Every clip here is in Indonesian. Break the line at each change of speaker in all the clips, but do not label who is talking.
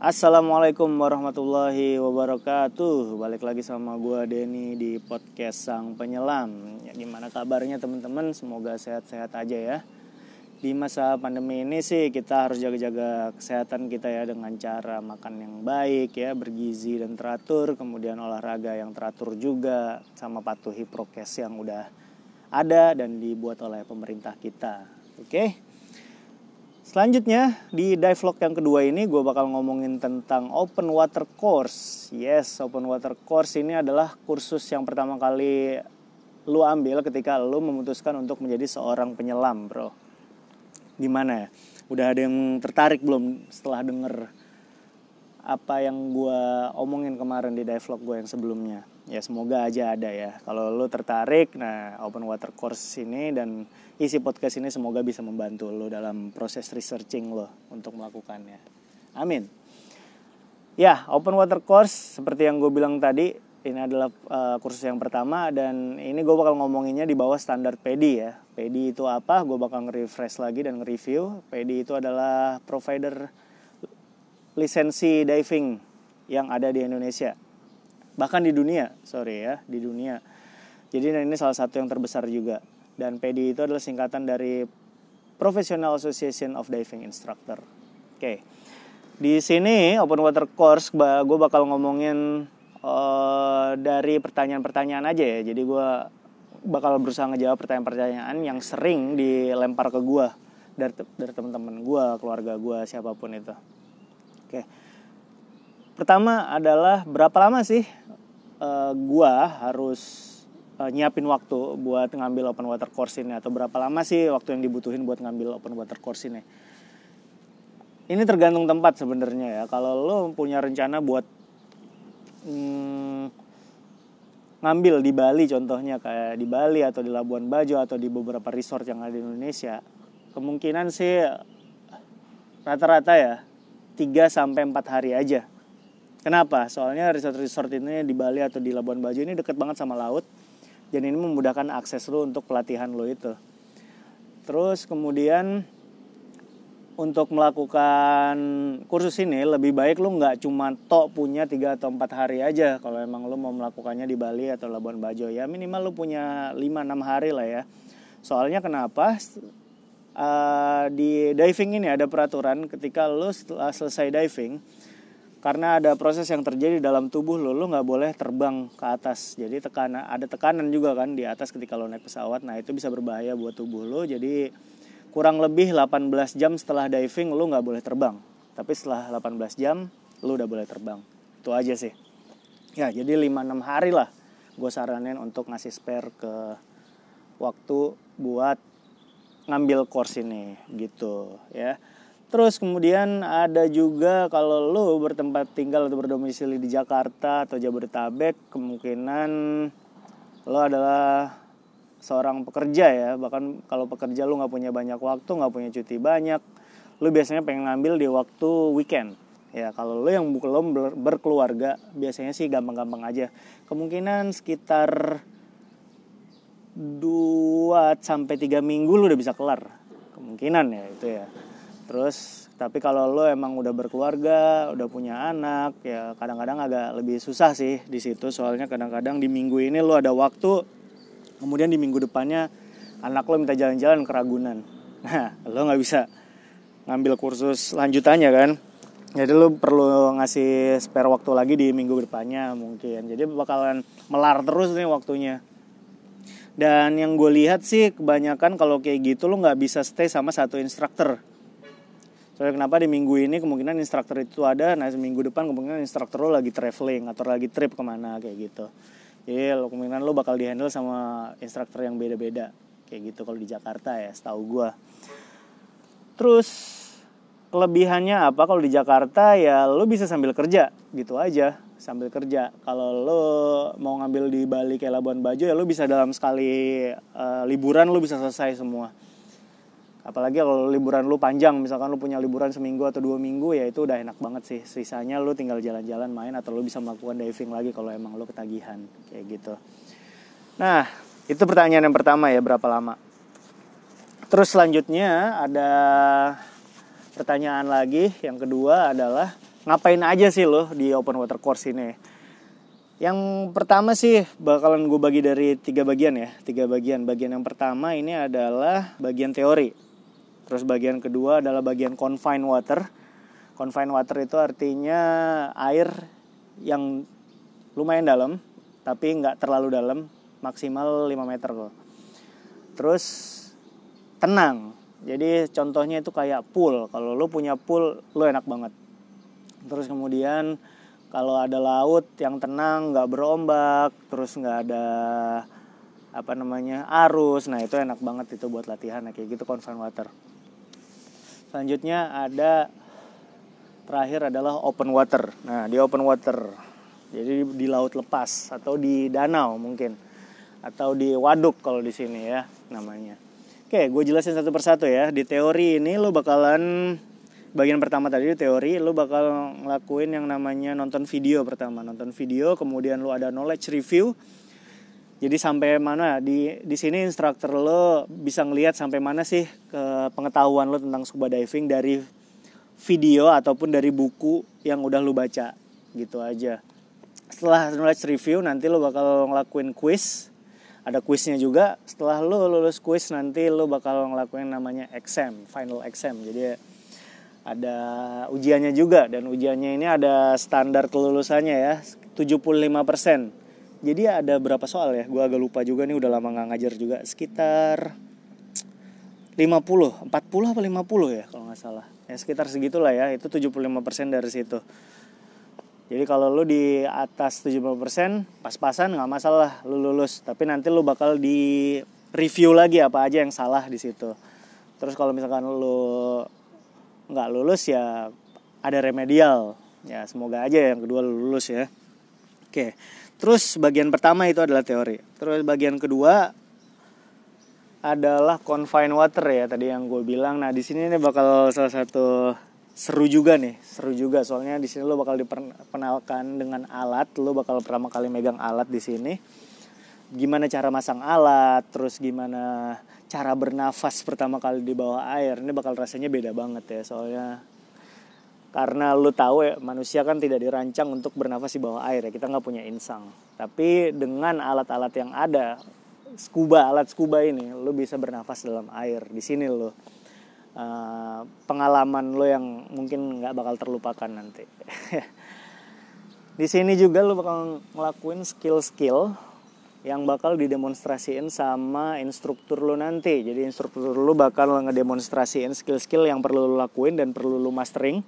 Assalamualaikum warahmatullahi wabarakatuh. Balik lagi sama gue Denny di podcast Sang Penyelam. Ya, Gimana kabarnya teman-teman? Semoga sehat-sehat aja ya. Di masa pandemi ini sih kita harus jaga-jaga kesehatan kita ya Dengan cara makan yang baik ya Bergizi dan teratur Kemudian olahraga yang teratur juga Sama patuhi prokes yang udah ada Dan dibuat oleh pemerintah kita. Oke? okay? Selanjutnya di dive vlog yang kedua ini gue bakal ngomongin tentang open water course. Yes, open water course ini adalah kursus yang pertama kali lu ambil ketika lu memutuskan untuk menjadi seorang penyelam, bro. Gimana ya? Udah ada yang tertarik belum setelah denger apa yang gue omongin kemarin di dive vlog gue yang sebelumnya? Ya semoga aja ada ya. Kalau lu tertarik, nah open water course ini dan isi podcast ini semoga bisa membantu lo dalam proses researching lo untuk melakukannya. Amin. Ya, open water course seperti yang gue bilang tadi, ini adalah uh, kursus yang pertama dan ini gue bakal ngomonginnya di bawah standar PEDI ya. PEDI itu apa? Gue bakal nge-refresh lagi dan nge-review. PEDI itu adalah provider lisensi diving yang ada di Indonesia. Bahkan di dunia, sorry ya, di dunia. Jadi ini salah satu yang terbesar juga dan PD itu adalah singkatan dari Professional Association of Diving Instructor. Oke, okay. di sini Open Water Course gue bakal ngomongin uh, dari pertanyaan-pertanyaan aja ya. Jadi gue bakal berusaha ngejawab pertanyaan-pertanyaan yang sering dilempar ke gue dari dari teman-teman gue, keluarga gue, siapa pun itu. Oke. Okay. Pertama adalah berapa lama sih uh, gue harus uh, nyiapin waktu buat ngambil open water course ini atau berapa lama sih waktu yang dibutuhin buat ngambil open water course ini? Ini tergantung tempat sebenarnya ya. Kalau lo punya rencana buat hmm, ngambil di Bali contohnya kayak di Bali atau di Labuan Bajo atau di beberapa resort yang ada di Indonesia, kemungkinan sih rata-rata ya 3 sampai 4 hari aja. Kenapa? Soalnya resort-resort ini di Bali atau di Labuan Bajo ini deket banget sama laut dan ini memudahkan akses lo untuk pelatihan lo itu. Terus kemudian untuk melakukan kursus ini lebih baik lo nggak cuma tok punya 3 atau 4 hari aja kalau emang lo mau melakukannya di Bali atau Labuan Bajo ya. Minimal lo punya 5-6 hari lah ya. Soalnya kenapa? Uh, di diving ini ada peraturan ketika lo setelah selesai diving karena ada proses yang terjadi dalam tubuh lo lo nggak boleh terbang ke atas. Jadi tekanan ada tekanan juga kan di atas ketika lo naik pesawat. Nah itu bisa berbahaya buat tubuh lo. Jadi kurang lebih 18 jam setelah diving lo nggak boleh terbang. Tapi setelah 18 jam lo udah boleh terbang. Itu aja sih. Ya jadi 5-6 hari lah gue saranin untuk ngasih spare ke waktu buat ngambil course ini gitu ya Terus kemudian ada juga kalau lo bertempat tinggal atau berdomisili di Jakarta atau Jabodetabek, kemungkinan lo adalah seorang pekerja ya. Bahkan kalau pekerja lo nggak punya banyak waktu, nggak punya cuti banyak, lo biasanya pengen ngambil di waktu weekend. Ya kalau lo yang belum berkeluarga, biasanya sih gampang-gampang aja. Kemungkinan sekitar 2 sampai 3 minggu lo udah bisa kelar. Kemungkinan ya itu ya terus tapi kalau lo emang udah berkeluarga udah punya anak ya kadang-kadang agak lebih susah sih di situ. Soalnya kadang-kadang di minggu ini lo ada waktu kemudian di minggu depannya anak lo minta jalan-jalan ke Ragunan. Nah lo nggak bisa ngambil kursus lanjutannya kan? Jadi lo perlu ngasih spare waktu lagi di minggu depannya mungkin. Jadi bakalan melar terus nih waktunya. Dan yang gue lihat sih kebanyakan kalau kayak gitu lo nggak bisa stay sama satu instruktur Soalnya kenapa di minggu ini kemungkinan instruktur itu ada, nah minggu depan kemungkinan instruktur lo lagi traveling atau lagi trip ke mana kayak gitu. Jadi lo kemungkinan lo bakal dihandle sama instruktur yang beda-beda kayak gitu kalau di Jakarta ya, setahu gue. Terus kelebihannya apa kalau di Jakarta ya lo bisa sambil kerja gitu aja sambil kerja kalau lo mau ngambil di Bali kayak Labuan Bajo ya lo bisa dalam sekali uh, liburan lo bisa selesai semua apalagi kalau liburan lu panjang misalkan lu punya liburan seminggu atau dua minggu ya itu udah enak banget sih. Sisanya lu tinggal jalan-jalan main atau lu bisa melakukan diving lagi kalau emang lu ketagihan kayak gitu. Nah itu pertanyaan yang pertama ya berapa lama? Terus selanjutnya ada pertanyaan lagi yang kedua adalah ngapain aja sih lo di open water course ini? Yang pertama sih bakalan gue bagi dari tiga bagian ya tiga bagian. Bagian yang pertama ini adalah bagian teori terus bagian kedua adalah bagian confined water. Confined water itu artinya air yang lumayan dalam tapi nggak terlalu dalam maksimal 5 meter. Kok terus tenang. Jadi contohnya itu kayak pool. Kalau lo punya pool lo enak banget. Terus kemudian kalau ada laut yang tenang nggak berombak terus nggak ada apa namanya arus nah itu enak banget itu buat latihan kayak gitu confined water selanjutnya ada terakhir adalah open water nah di open water jadi di laut lepas atau di danau mungkin atau di waduk kalau di sini ya namanya. Oke, gue jelasin satu persatu ya. Di teori ini lo bakalan bagian pertama tadi di teori lo bakal ngelakuin yang namanya nonton video pertama, nonton video, kemudian lo ada knowledge review. Jadi sampai mana di di sini instruktur lo bisa ngelihat sampai mana sih ke pengetahuan lo tentang scuba diving dari video ataupun dari buku yang udah lo baca gitu aja. Setelah knowledge review nanti lo bakal ngelakuin quiz. Ada kuisnya juga. Setelah lo lulus kuis nanti lo bakal ngelakuin namanya exam final exam. Jadi ada ujiannya juga. Dan ujiannya ini ada standar kelulusannya ya 75% jadi ada berapa soal ya gue agak lupa juga nih udah lama nggak ngajar juga sekitar 50 40 apa 50 ya kalau nggak salah ya sekitar segitulah ya itu 75% dari situ jadi kalau lu di atas 70% pas-pasan nggak masalah lu lulus. Tapi nanti lu bakal di review lagi apa aja yang salah di situ. Terus kalau misalkan lu nggak lulus ya ada remedial. Ya semoga aja yang kedua lu lulus ya. Oke. Terus bagian pertama itu adalah teori. Terus bagian kedua adalah confined water ya tadi yang gue bilang. Nah di sini ini bakal salah satu seru juga nih seru juga soalnya di sini lo bakal diperkenalkan dengan alat lo bakal pertama kali megang alat di sini gimana cara masang alat terus gimana cara bernafas pertama kali di bawah air ini bakal rasanya beda banget ya soalnya karena lo tahu ya manusia kan tidak dirancang untuk bernafas di bawah air ya kita nggak punya insang tapi dengan alat-alat yang ada scuba alat scuba ini lo bisa bernafas dalam air di sini lo uh, pengalaman lo yang mungkin nggak bakal terlupakan nanti. di sini juga lo bakal ngelakuin skill-skill yang bakal didemonstrasiin sama instruktur lo nanti. Jadi instruktur lo bakal ngedemonstrasiin skill-skill yang perlu lo lakuin dan perlu lo mastering.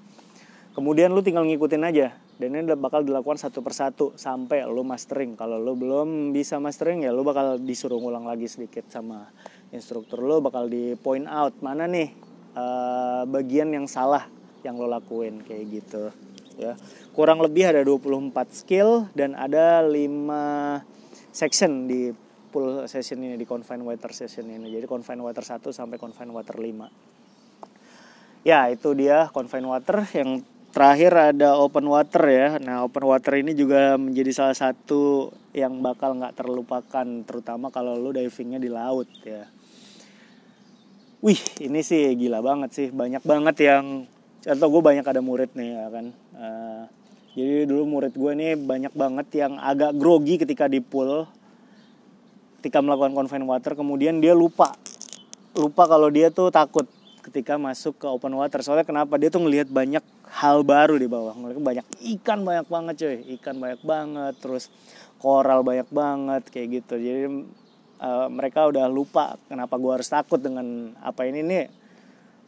Kemudian lo tinggal ngikutin aja. Dan ini bakal dilakukan satu persatu sampai lo mastering. Kalau lo belum bisa mastering ya lo bakal disuruh ngulang lagi sedikit sama instruktur lo bakal di point out mana nih uh, bagian yang salah yang lo lakuin kayak gitu. Ya. Kurang lebih ada 24 skill dan ada 5 section di pool session ini di confined water session ini. Jadi confined water 1 sampai confined water 5 ya itu dia confined water. Yang terakhir ada open water ya. Nah open water ini juga menjadi salah satu yang bakal nggak terlupakan terutama kalau lo divingnya di laut ya. Wih ini sih gila banget sih. Banyak banget yang atau gue banyak ada murid nih ya kan. Uh, jadi dulu murid gue nih banyak banget yang agak grogi ketika di pool ketika melakukan confined water. Kemudian dia lupa lupa kalau dia tuh takut ketika masuk ke open water. Soalnya kenapa? Dia tuh ngelihat banyak hal baru di bawah. Ngelihat banyak ikan banyak banget cuy. Ikan banyak banget terus koral banyak banget kayak gitu. Jadi uh, mereka udah lupa kenapa gue harus takut dengan apa ini nih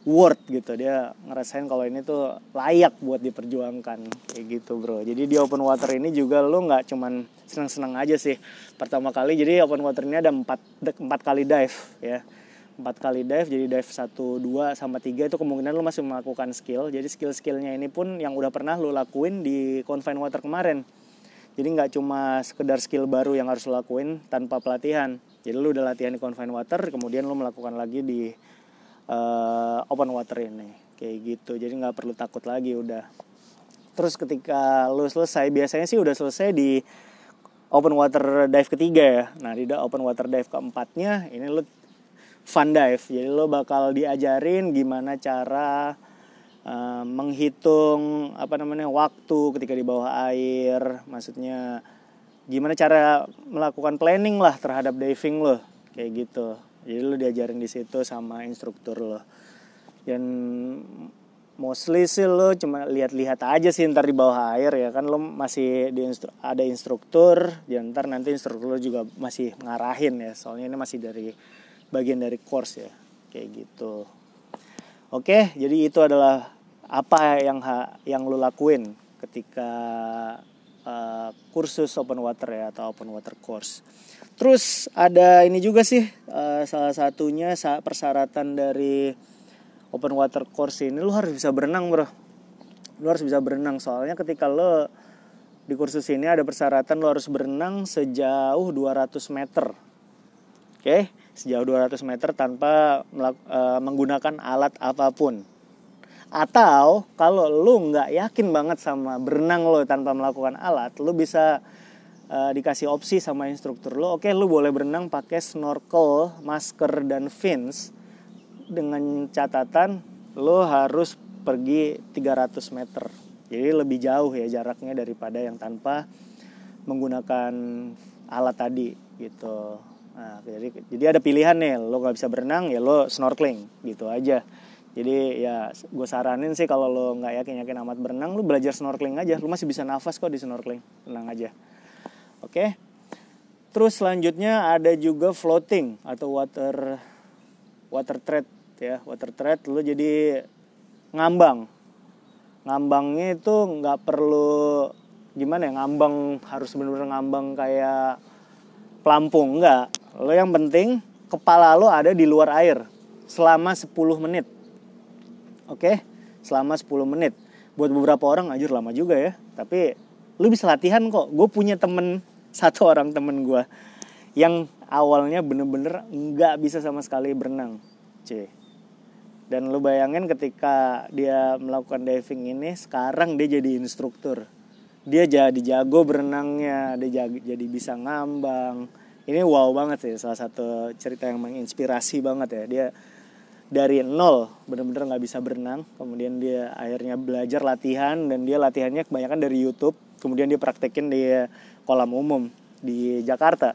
worth gitu. Dia ngerasain kalau ini tuh layak buat diperjuangkan kayak gitu bro. Jadi di open water ini juga lo nggak cuman seneng-seneng aja sih. Pertama kali jadi open water ini ada empat empat kali dive ya empat kali dive jadi dive satu dua sama tiga itu kemungkinan lo masih melakukan skill. Jadi skill skillnya ini pun yang udah pernah lo lakuin di confined water kemarin. Jadi nggak cuma sekedar skill baru yang harus lo lakuin tanpa pelatihan. Jadi lu udah latihan di confined water kemudian lu melakukan lagi di uh, open water ini. Kayak gitu. Jadi nggak perlu takut lagi udah. Terus ketika lu selesai biasanya sih udah selesai di open water dive ketiga ya. Nah di open water dive keempatnya ini lu fun dive. Jadi lo bakal diajarin gimana cara uh, menghitung apa namanya waktu ketika di bawah air. Maksudnya gimana cara melakukan planning lah terhadap diving lo. Kayak gitu. Jadi lo diajarin di situ sama instruktur lo. Dan mostly sih lo cuma lihat-lihat aja sih ntar di bawah air ya kan? Lo masih di instru ada instruktur dan ntar nanti instruktur lo juga masih ngarahin ya. Soalnya ini masih dari bagian dari course ya. Kayak gitu. Oke jadi itu adalah apa yang ha yang lo lakuin ketika uh, kursus open water ya atau open water course. Terus ada ini juga sih uh, salah satunya persyaratan dari open water course ini. Lu harus bisa berenang bro. Lu harus bisa berenang. Soalnya ketika lo di kursus ini ada persyaratan lo harus berenang sejauh 200 meter. Oke? okay? Sejauh 200 meter tanpa uh, menggunakan alat apa pun atau kalau lu nggak yakin banget sama berenang lo tanpa melakukan alat lu bisa uh, dikasih opsi sama instruktur lo oke okay, lu boleh berenang pakai snorkel masker dan fins dengan catatan lo harus pergi 300 meter. Jadi lebih jauh ya jaraknya daripada yang tanpa menggunakan alat tadi gitu. Nah, jadi jadi ada pilihan nih, lo gak bisa berenang ya lo snorkeling gitu aja. Jadi ya gue saranin sih kalau lo nggak yakin yakin amat berenang, lo belajar snorkeling aja. Lo masih bisa nafas kok di snorkeling, tenang aja. Oke. Terus selanjutnya ada juga floating atau water water tread ya water tread lu jadi ngambang ngambangnya itu nggak perlu gimana ya ngambang harus benar-benar ngambang kayak pelampung enggak lo yang penting kepala lo ada di luar air selama 10 menit. Oke? Selama 10 menit. Buat beberapa orang ajur lama juga ya. Tapi lu bisa latihan kok. Gue punya temen satu orang temen gue yang awalnya bener-bener nggak bisa sama sekali berenang c dan lu bayangin ketika dia melakukan diving ini sekarang dia jadi instruktur. Dia jadi jago berenangnya dia jadi bisa ngambang ini wow banget sih salah satu cerita yang menginspirasi banget ya. Dia dari nol bener-bener nggak bisa berenang kemudian dia akhirnya belajar latihan dan dia latihannya kebanyakan dari YouTube kemudian dia praktekin di kolam umum di Jakarta.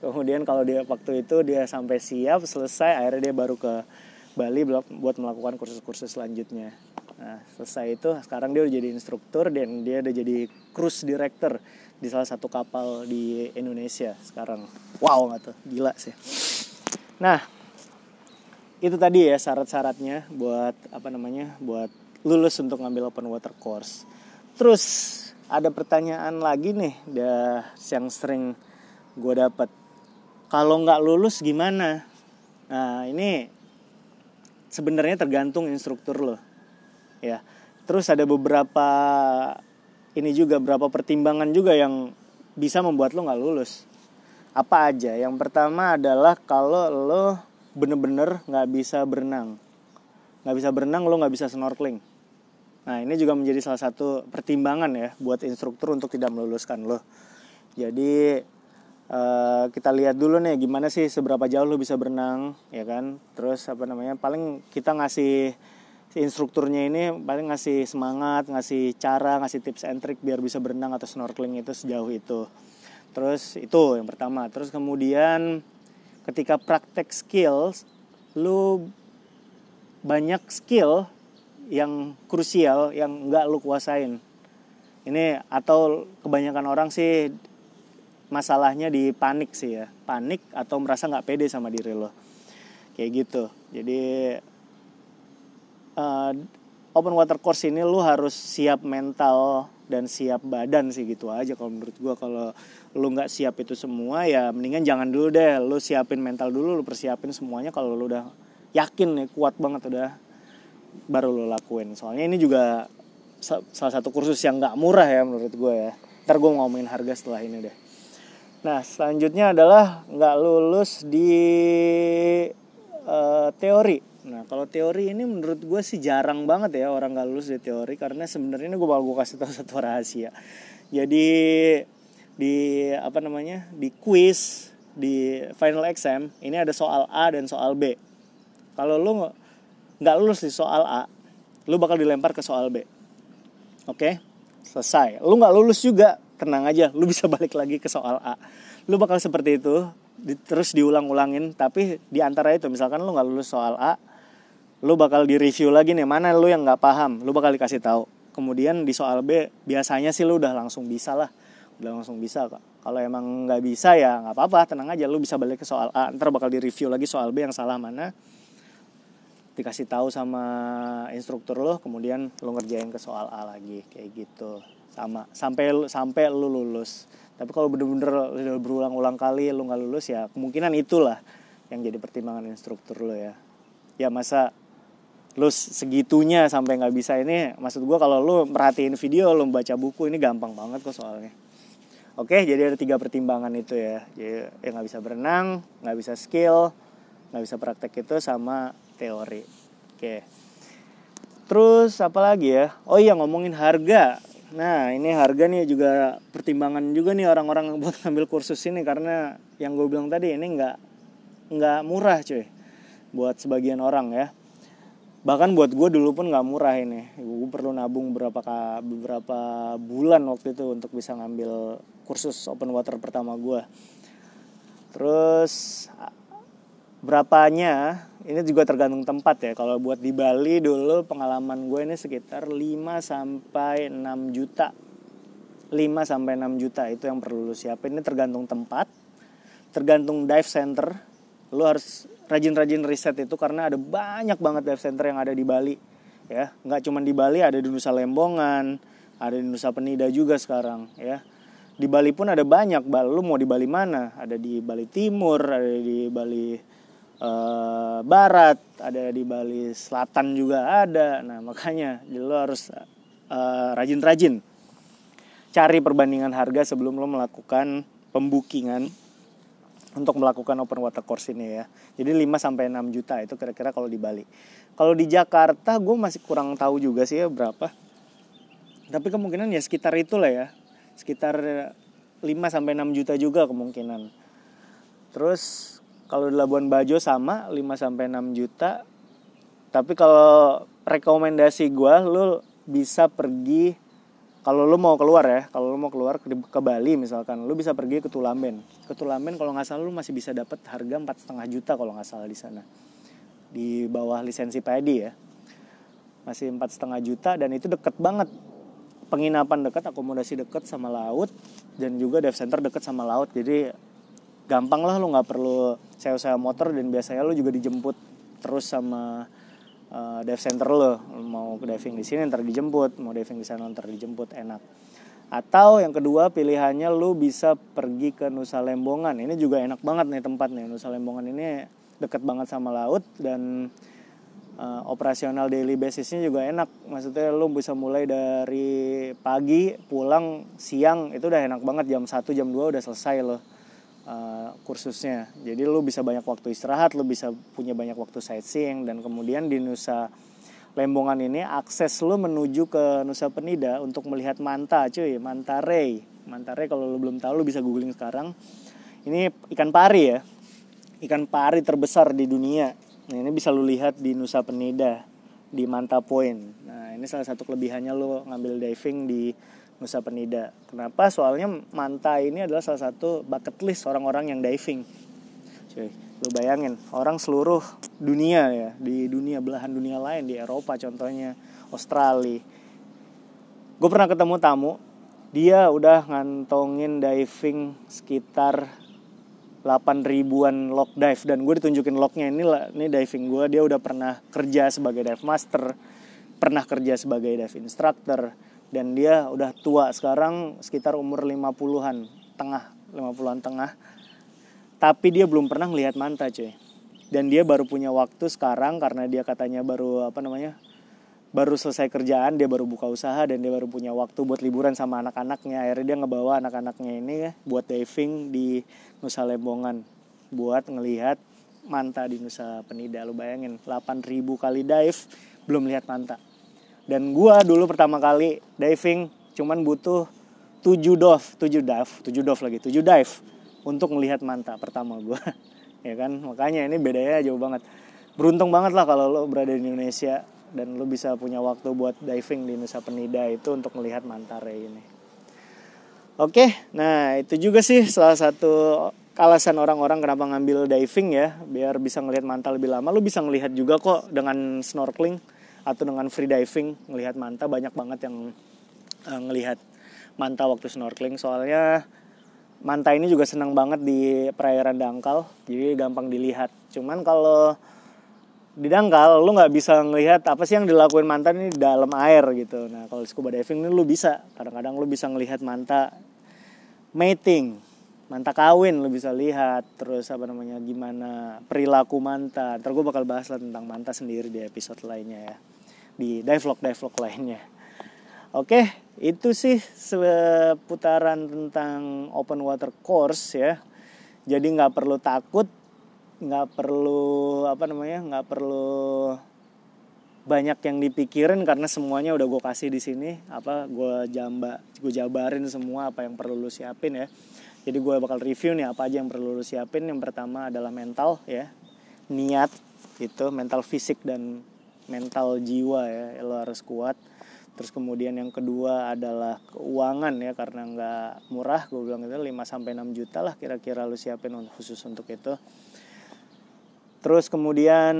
Kemudian kalau dia waktu itu dia sampai siap selesai akhirnya dia baru ke Bali buat melakukan kursus-kursus selanjutnya. Nah, selesai itu sekarang dia udah jadi instruktur dan dia udah jadi cruise director di salah satu kapal di Indonesia sekarang. Wow nggak tuh, gila sih. Nah, itu tadi ya syarat-syaratnya buat apa namanya, buat lulus untuk ngambil open water course. Terus ada pertanyaan lagi nih, dah yang sering gue dapat. Kalau nggak lulus gimana? Nah ini sebenarnya tergantung instruktur lo ya terus ada beberapa ini juga beberapa pertimbangan juga yang bisa membuat lo nggak lulus. Apa aja? Yang pertama adalah kalau lo bener-bener nggak bisa berenang. Nggak bisa berenang lo nggak bisa snorkeling. Nah ini juga menjadi salah satu pertimbangan ya buat instruktur untuk tidak meluluskan lo. Jadi Uh, kita lihat dulu nih gimana sih seberapa jauh lo bisa berenang ya kan? Terus apa namanya? Paling kita ngasih si instrukturnya ini paling ngasih semangat ngasih cara ngasih tips and trick biar bisa berenang atau snorkeling itu sejauh itu. Terus itu yang pertama. Terus kemudian ketika praktek skills lu banyak skill yang krusial yang nggak lu kuasain. Ini atau kebanyakan orang sih masalahnya di panik sih ya. Panik atau merasa nggak pede sama diri lo. Kayak gitu. Jadi uh, open water course ini lo harus siap mental dan siap badan sih gitu aja kalau menurut gue kalau lo nggak siap itu semua ya mendingan jangan dulu deh. Lo siapin mental dulu lo persiapin semuanya kalau lo udah yakin nih kuat banget udah baru lo lakuin. Soalnya ini juga salah satu kursus yang nggak murah ya menurut gue ya. Ntar gue ngomongin harga setelah ini deh. Nah, selanjutnya adalah nggak lulus di uh, teori. Nah, kalau teori ini menurut gue sih jarang banget ya orang nggak lulus di teori karena sebenarnya ini gue bakal gue kasih tahu satu rahasia. Jadi di apa namanya di quiz di final exam ini ada soal A dan soal B. Kalau lo nggak lulus di soal A, lu bakal dilempar ke soal B oke selesai lu nggak lulus juga tenang aja lu bisa balik lagi ke soal A lu bakal seperti itu di, terus diulang-ulangin tapi di antara itu misalkan lu nggak lulus soal A lu bakal di review lagi nih mana lu yang nggak paham lu bakal dikasih tahu. Kemudian di soal B biasanya sih lu udah langsung bisa lah. Udah langsung bisa kok. Kalau emang nggak bisa ya nggak apa-apa tenang aja lu bisa balik ke soal A. Ntar bakal di review lagi soal B yang salah mana. Dikasih tahu sama instruktur lo kemudian lo ngerjain ke soal A lagi kayak gitu. Sama sampai sampai lu lulus. Tapi kalau bener-bener berulang-ulang kali lu nggak lulus ya kemungkinan itulah yang jadi pertimbangan instruktur lo ya. Ya masa lu segitunya sampai nggak bisa. Ini maksud gue kalau lu merhatiin video lu baca buku ini gampang banget kok soalnya. Oke jadi ada tiga pertimbangan itu ya. Jadi ya nggak bisa berenang nggak bisa skill nggak bisa praktek itu sama teori. Oke. Terus apa lagi ya? Oh iya ngomongin harga. Nah ini harga nih juga pertimbangan juga nih orang-orang buat ngambil kursus ini karena yang gue bilang tadi ini nggak nggak murah cuy buat sebagian orang ya bahkan buat gue dulu pun nggak murah ini. Gue perlu nabung beberapa beberapa bulan waktu itu untuk bisa ngambil kursus open water pertama gue terus berapanya ini juga tergantung tempat ya. Kalau buat di Bali dulu pengalaman gue ini sekitar 5 sampai 6 juta. 5 sampai 6 juta itu yang perlu lu siapin. Ini tergantung tempat tergantung dive center lu harus rajin-rajin riset itu karena ada banyak banget dive center yang ada di Bali ya. Nggak cuma di Bali ada di Nusa Lembongan ada di Nusa Penida juga sekarang ya. Di Bali pun ada banyak lu mau di Bali mana? Ada di Bali Timur ada di Bali uh, barat, ada di Bali Selatan juga ada. Nah makanya lo harus uh, rajin-rajin cari perbandingan harga sebelum lo melakukan pembukingan untuk melakukan open water course ini ya. Jadi 5 sampai 6 juta itu kira-kira kalau di Bali. Kalau di Jakarta gue masih kurang tahu juga sih ya berapa. Tapi kemungkinan ya sekitar itulah ya. Sekitar 5 sampai 6 juta juga kemungkinan. Terus kalau di Labuan Bajo sama 5 sampai 6 juta. Tapi kalau rekomendasi gue lu bisa pergi kalau lu mau keluar ya, kalau lu mau keluar ke, Bali misalkan, lu bisa pergi ke Tulamben. Ke Tulamben kalau nggak salah lu masih bisa dapat harga empat setengah juta kalau nggak salah di sana. Di bawah lisensi PAD ya. Masih empat setengah juta dan itu deket banget. Penginapan dekat, akomodasi dekat sama laut dan juga dive center dekat sama laut. Jadi gampang lah lu nggak perlu sewa-sewa motor dan biasanya lu juga dijemput terus sama uh, dive center lo. Mau diving di sini ntar dijemput. Mau diving di sana ntar dijemput. Enak. Atau yang kedua pilihannya lu bisa pergi ke Nusa Lembongan. Ini juga enak banget nih tempatnya. Nusa Lembongan ini deket banget sama laut dan uh, operasional daily basisnya juga enak. Maksudnya lu bisa mulai dari pagi pulang siang. Itu udah enak banget. Jam 1 jam 2 udah selesai loh uh, kursusnya. Jadi lu bisa banyak waktu istirahat, lu bisa punya banyak waktu sightseeing dan kemudian di Nusa Lembongan ini akses lu menuju ke Nusa Penida untuk melihat manta, cuy, manta ray. Manta ray kalau lu belum tahu lu bisa googling sekarang. Ini ikan pari ya. Ikan pari terbesar di dunia. Nah, ini bisa lu lihat di Nusa Penida di Manta Point. Nah, ini salah satu kelebihannya lu ngambil diving di Nusa Penida. Kenapa? Soalnya Manta ini adalah salah satu bucket list orang-orang yang diving. Cuy, lu bayangin, orang seluruh dunia ya, di dunia belahan dunia lain, di Eropa contohnya, Australia. Gue pernah ketemu tamu, dia udah ngantongin diving sekitar 8 ribuan lock dive dan gue ditunjukin locknya ini ini diving gue dia udah pernah kerja sebagai dive master pernah kerja sebagai dive instructor dan dia udah tua. Sekarang sekitar umur 50-an tengah 50-an tengah. Tapi dia belum pernah melihat manta cuy. Dan dia baru punya waktu sekarang karena dia katanya baru apa namanya baru selesai kerjaan dia baru buka usaha dan dia baru punya waktu buat liburan sama anak-anaknya. Akhirnya dia ngebawa anak-anaknya ini ya buat diving di Nusa Lembongan buat ngelihat manta di Nusa Penida. Lu bayangin 8000 kali dive belum lihat manta dan gue dulu pertama kali diving cuman butuh 7 dive, 7 dive, 7 dive lagi, 7 dive untuk melihat manta pertama gue. ya kan? Makanya ini bedanya jauh banget. Beruntung banget lah kalau lo berada di Indonesia dan lu bisa punya waktu buat diving di Nusa Penida itu untuk melihat mantare ini. Oke, nah itu juga sih salah satu alasan orang-orang kenapa ngambil diving ya, biar bisa ngelihat manta lebih lama. Lu bisa ngelihat juga kok dengan snorkeling atau dengan free diving ngelihat manta banyak banget yang uh, ngelihat manta waktu snorkeling. Soalnya manta ini juga senang banget di perairan dangkal jadi gampang dilihat. Cuman kalau di dangkal lu nggak bisa ngelihat apa sih yang dilakuin manta ini di dalam air gitu. Nah kalau scuba diving ini lu bisa. Kadang-kadang lu bisa ngelihat manta mating manta kawin lu bisa lihat. Terus apa namanya gimana perilaku manta. Ntar gue bakal bahas lah tentang manta sendiri di episode lainnya ya. Di dive vlog dive vlog lainnya. Oke itu sih seputaran tentang open water course ya. Jadi nggak perlu takut nggak perlu apa namanya nggak perlu banyak yang dipikirin karena semuanya udah gue kasih di sini. Apa gue jamba gue jabarin semua apa yang perlu lu siapin ya jadi gue bakal review nih apa aja yang perlu lu siapin. Yang pertama adalah mental ya. Niat itu mental fisik dan mental jiwa ya. Lo harus kuat. Terus kemudian yang kedua adalah keuangan ya. Karena nggak murah gue bilang itu 5 sampai 6 juta lah kira-kira lu siapin khusus untuk itu. Terus kemudian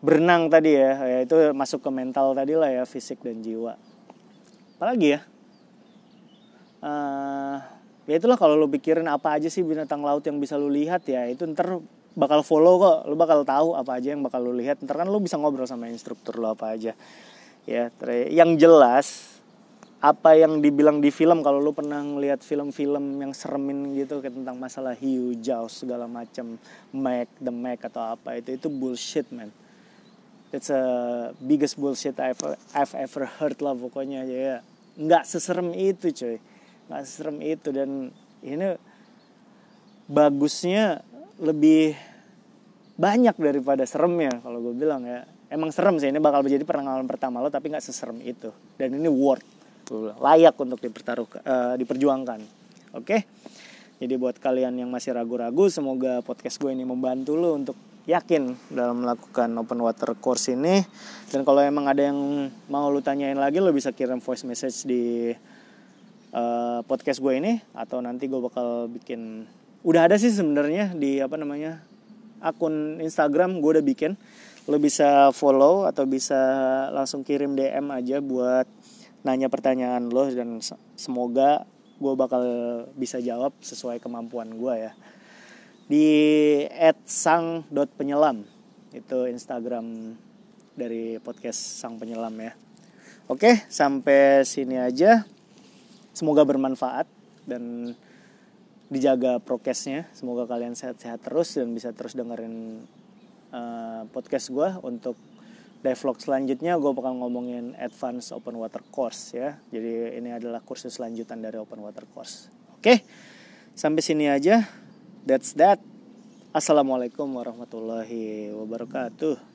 berenang tadi ya, ya itu masuk ke mental tadi lah ya. Fisik dan jiwa. Apalagi ya? Uh, ya itulah kalau lu pikirin apa aja sih binatang laut yang bisa lu lihat ya itu ntar bakal follow kok. Lu bakal tahu apa aja yang bakal lu lihat. Ntar kan lu bisa ngobrol sama instruktur lu apa aja. Ya yang jelas apa yang dibilang di film kalau lu pernah ngeliat film-film yang seremin gitu kayak tentang masalah hiu jaws segala macam Mac the Mac atau apa itu itu bullshit man. It's a biggest bullshit I've I've ever heard lah pokoknya ya. Nggak seserem itu coy nggak seserem itu dan ini bagusnya lebih banyak daripada seremnya kalau gue bilang ya. Emang serem sih ini bakal menjadi pengalaman pertama lo tapi nggak seserem itu. Dan ini worth layak untuk dipertaruh uh, diperjuangkan. Oke? Okay? jadi buat kalian yang masih ragu-ragu semoga podcast gue ini membantu lo untuk yakin dalam melakukan open water course ini. Dan kalau emang ada yang mau lu tanyain lagi lo bisa kirim voice message di uh, podcast gue ini atau nanti gue bakal bikin udah ada sih sebenarnya di apa namanya akun Instagram gue udah bikin. Lo bisa follow atau bisa langsung kirim DM aja buat nanya pertanyaan lo dan semoga gue bakal bisa jawab sesuai kemampuan gue ya. Di @sang.penyelam itu Instagram dari podcast sang penyelam ya. Oke sampai sini aja semoga bermanfaat dan dijaga prokesnya. Semoga kalian sehat-sehat terus dan bisa terus dengerin uh, podcast gue untuk dive vlog selanjutnya gue bakal ngomongin advance open water course ya. Jadi ini adalah kursus lanjutan dari open water course. Oke? Sampai sini aja. That's that. Assalamualaikum warahmatullahi wabarakatuh